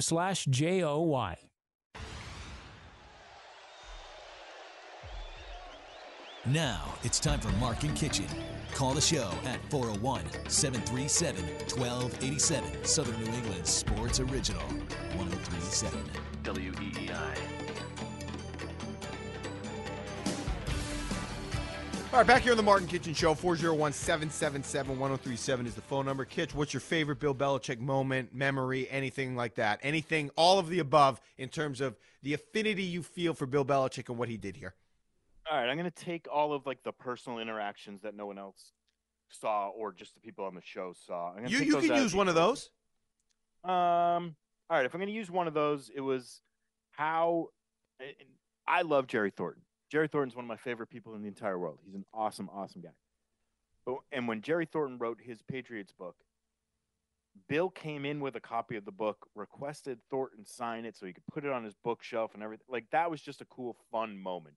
slash J-O-Y. Now it's time for Mark and Kichen. Call the show at 401 737 1287. Southern New England Sports Original 1037. WEEI. All right, back here on the Mark and Kichen Show, 401 777 1037 is the phone number. Kitch, what's your favorite Bill Belichick moment, memory, anything like that? Anything, all of the above in terms of the affinity you feel for Bill Belichick and what he did here? All right, I'm going to take all of like the personal interactions that no one else saw or just the people on the show saw. I'm You, you can use one of those. Um, all right, if I'm going to use one of those, it was how I love Jerry Thornton. Jerry Thornton's one of my favorite people in the entire world. He's an awesome, awesome guy. But and when Jerry Thornton wrote his Patriots book, Bill came in with a copy of the book, requested Thornton sign it so he could put it on his bookshelf and everything. Like that was just a cool, fun moment.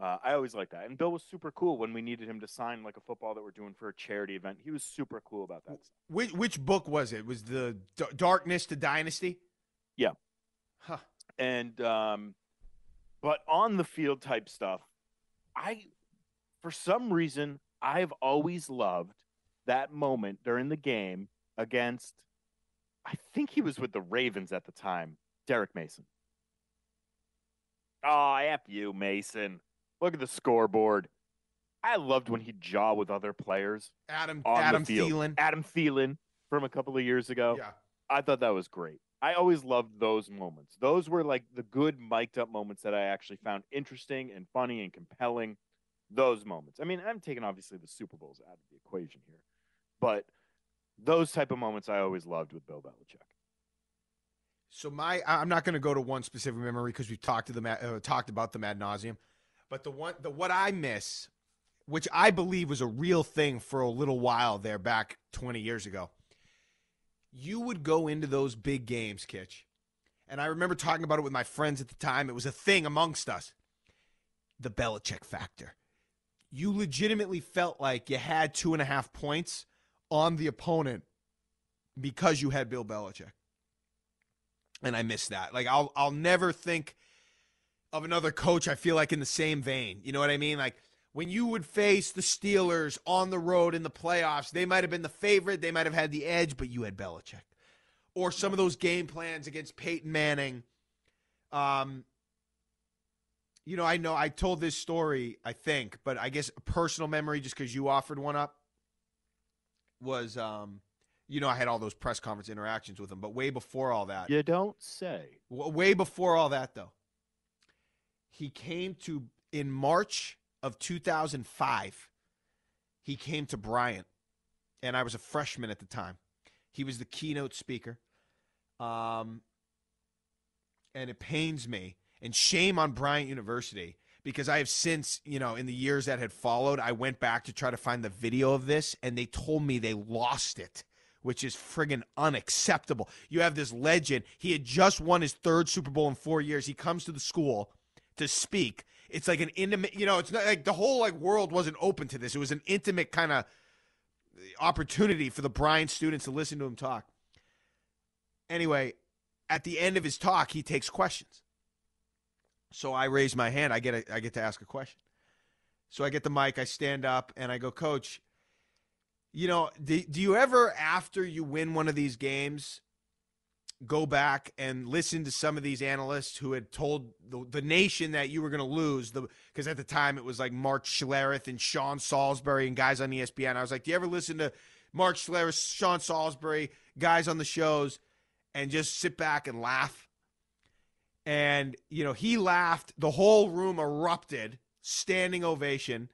Uh, I always like that. And Bill was super cool when we needed him to sign like a football that we're doing for a charity event. He was super cool about that. Which, which book was it? Was the D- Darkness to Dynasty? Yeah. Huh. And um, but on the field type stuff, I for some reason I've always loved that moment during the game against I think he was with the Ravens at the time, Derrick Mason. Oh, F you, Mason. Look at the scoreboard. I loved when he'd jaw with other players. Adam Adam. Thielen. Adam Thielen from a couple of years ago. Yeah. I thought that was great. I always loved those moments. Those were like the good mic'd up moments that I actually found interesting and funny and compelling. Those moments. I mean, I'm taking obviously the Super Bowls out of the equation here, but those type of moments I always loved with Bill Belichick. So my, I'm not going to go to one specific memory because we've talked to them, ad- uh, talked about them ad nauseum. But the one, the what I miss, which I believe was a real thing for a little while there back 20 years ago. You would go into those big games, Kitch, and I remember talking about it with my friends at the time. It was a thing amongst us. The Belichick factor. You legitimately felt like you had two and a half points on the opponent because you had Bill Belichick and I miss that. Like I'll I'll never think of another coach I feel like in the same vein. You know what I mean? Like when you would face the Steelers on the road in the playoffs, they might have been the favorite, they might have had the edge, but you had Belichick. Or some of those game plans against Peyton Manning. Um you know, I know I told this story, I think, but I guess a personal memory just because you offered one up was um you know, I had all those press conference interactions with him, but way before all that, You don't say. way before all that, though, he came to in March of 2005. He came to Bryant, and I was a freshman at the time. He was the keynote speaker, um, and it pains me and shame on Bryant University because I have since, you know, in the years that had followed, I went back to try to find the video of this, and they told me they lost it which is friggin' unacceptable. You have this legend. He had just won his third Super Bowl in four years. He comes to the school to speak. It's like an intimate, you know, it's not like the whole like world wasn't open to this. It was an intimate kind of opportunity for the Bryant students to listen to him talk. Anyway, at the end of his talk, he takes questions. So I raise my hand. I get a, I get to ask a question. So I get the mic. I stand up and I go, Coach, you know, do, do you ever, after you win one of these games, go back and listen to some of these analysts who had told the, the nation that you were going to lose? The Because at the time it was like Mark Schlereth and Sean Salisbury and guys on ESPN. I was like, do you ever listen to Mark Schlereth, Sean Salisbury, guys on the shows, and just sit back and laugh? And, you know, he laughed. The whole room erupted, standing ovation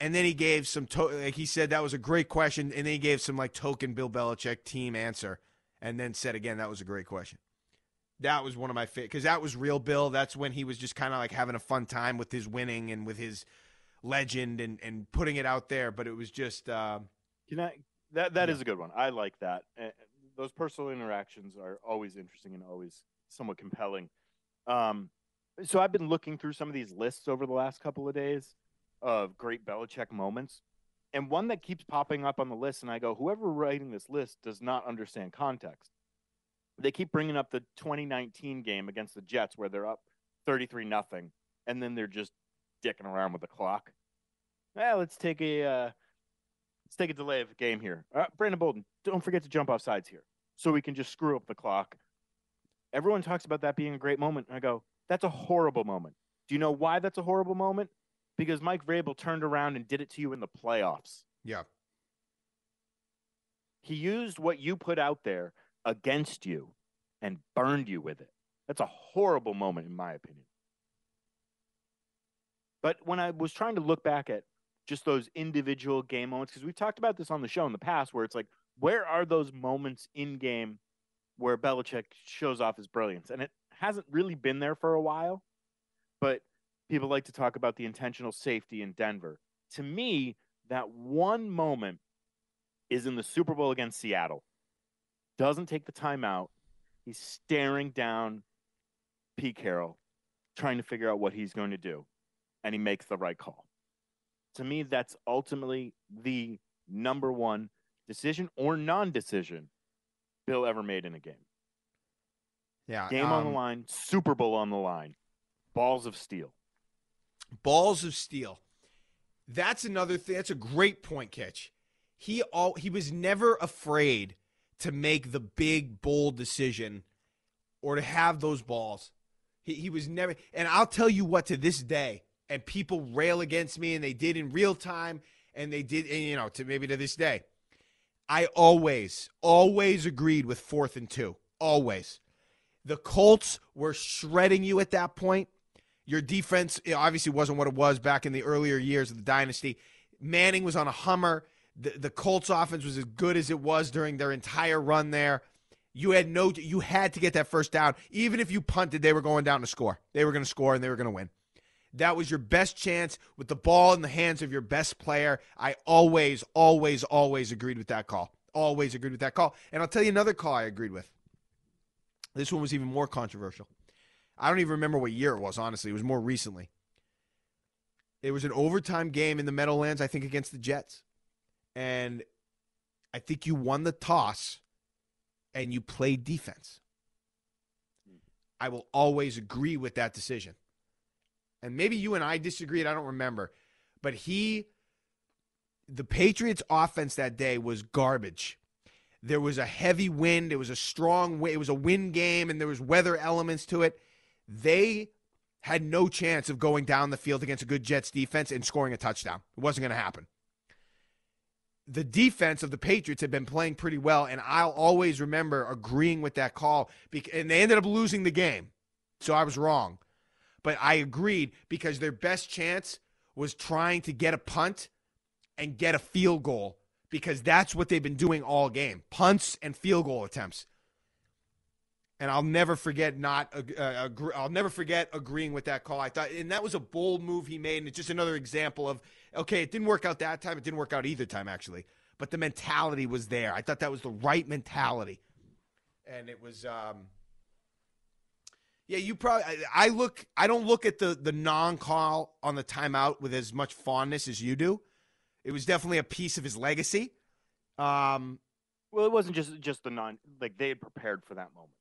and then he gave some to- like he said that was a great question and then he gave some like token bill belichick team answer and then said again that was a great question that was one of my favorite because that was real bill that's when he was just kind of like having a fun time with his winning and with his legend and and putting it out there but it was just um Can I? That that is a good one. I like that. Uh, those personal interactions are always interesting and always somewhat compelling. Um, so I've been looking through some of these lists over the last couple of days of great Belichick moments, and one that keeps popping up on the list, and I go, whoever writing this list does not understand context. they keep bringing up the 2019 game against the Jets where they're up 33 nothing, and then they're just dicking around with the clock. Well, let's take a uh, let's take a delay of the game here. Uh, Brandon Bolden, don't forget to jump off sides here, so we can just screw up the clock. Everyone talks about that being a great moment. And I go, that's a horrible moment. Do you know why that's a horrible moment? Because Mike Vrabel turned around and did it to you in the playoffs. Yeah. He used what you put out there against you and burned you with it. That's a horrible moment, in my opinion. But when I was trying to look back at just those individual game moments, because we've talked about this on the show in the past, where it's like, where are those moments in game where Belichick shows off his brilliance? And it hasn't really been there for a while, but people like to talk about the intentional safety in Denver. To me, that one moment is in the Super Bowl against Seattle. Doesn't take the timeout. He's staring down Pete Carroll, trying to figure out what he's going to do, and he makes the right call. To me, that's ultimately the number one decision or non decision Bill ever made in a game. Yeah. Game on the um, line, Super Bowl on the line, balls of steel. Balls of steel. That's another thing. That's a great point, Kitch. He all he was never afraid to make the big bold decision or to have those balls. He he was never and I'll tell you what to this day and people rail against me and they did in real time and they did and, you know to maybe to this day. I always always agreed with fourth and 2. Always. The Colts were shredding you at that point. Your defense obviously wasn't what it was back in the earlier years of the dynasty. Manning was on a Hummer. The, the Colts offense was as good as it was during their entire run there. You had no you had to get that first down. Even if you punted, they were going down to score. They were going to score and they were going to win. That was your best chance with the ball in the hands of your best player. I always, always, always agreed with that call. Always agreed with that call. And I'll tell you another call I agreed with. This one was even more controversial. I don't even remember what year it was, honestly. It was more recently. It was an overtime game in the Meadowlands, I think, against the Jets. And I think you won the toss and you played defense. I will always agree with that decision. And maybe you and I disagreed, I don't remember. But he, the Patriots' offense that day was garbage. There was a heavy wind, it was a strong wind, it was a wind game, and there was weather elements to it. They had no chance of going down the field against a good Jets defense and scoring a touchdown. It wasn't going to happen. The defense of the Patriots had been playing pretty well, and I'll always remember agreeing with that call. And they ended up losing the game, so I was wrong. But I agreed because their best chance was trying to get a punt and get a field goal because that's what they've been doing all game punts and field goal attempts and I'll never forget not uh, agree, I'll never forget agreeing with that call. I thought, and that was a bold move he made, and it's just another example of okay, it didn't work out that time, it didn't work out either time actually, but the mentality was there. I thought that was the right mentality, and it was. um yeah, you probably. I, I look. I don't look at the the non call on the timeout with as much fondness as you do. It was definitely a piece of his legacy. Um, Well, it wasn't just just the non like they had prepared for that moment.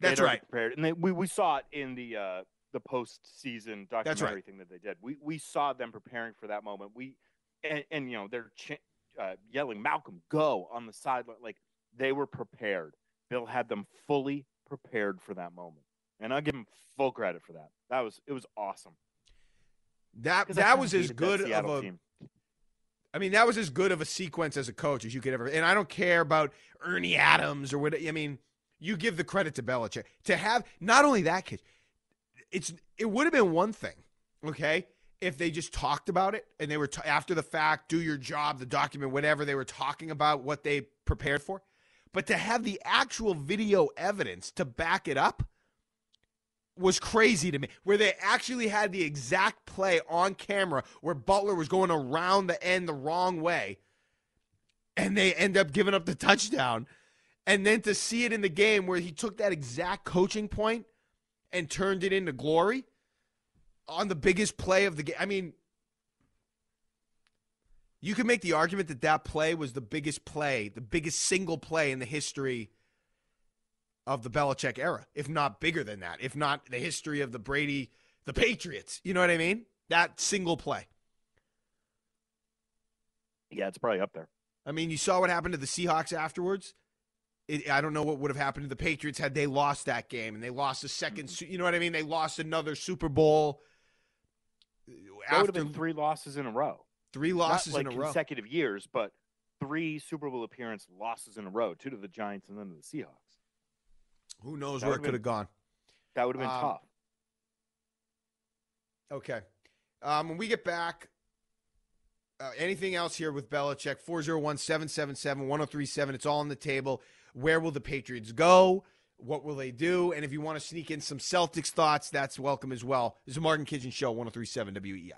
That's right. Prepared, and they, we we saw it in the uh, the postseason right. documentary thing that they did. We we saw them preparing for that moment. We and, and you know they're ch- uh, yelling Malcolm go on the sideline like they were prepared. Bill had them fully prepared for that moment, and I'll give him full credit for that. That was it was awesome. That I that was as that good of a. team. I mean, that was as good of a sequence as a coach as you could ever. And I don't care about Ernie Adams or what. I mean, you give the credit to Belichick to have not only that kid. It's it would have been one thing, okay, if they just talked about it and they were t- after the fact, do your job, the document, whatever they were talking about, what they prepared for, but to have the actual video evidence to back it up was crazy to me. Where they actually had the exact play on camera where Butler was going around the end the wrong way and they end up giving up the touchdown. And then to see it in the game where he took that exact coaching point and turned it into glory on the biggest play of the game. I mean, you can make the argument that that play was the biggest play, the biggest single play in the history of the Belichick era, if not bigger than that, if not the history of the Brady, the Patriots. You know what I mean? That single play. Yeah, it's probably up there. I mean, you saw what happened to the Seahawks afterwards. It, I don't know what would have happened to the Patriots had they lost that game and they lost a 2nd Mm-hmm. You know what I mean? They lost another Super Bowl. That would have been three losses in a row. three losses like in a row. consecutive years, but three Super Bowl appearance losses in a row, two to the Giants and then to the Seahawks. Who knows That where it could have gone? That would have been Um, tough. Okay. Um, when we get back, uh, anything else here with Belichick? 401 777 1037. It's all on the table. Where will the Patriots go? What will they do? And if you want to sneak in some Celtics thoughts, that's welcome as well. This is Mark and Kichen Show, 1037 WEEI.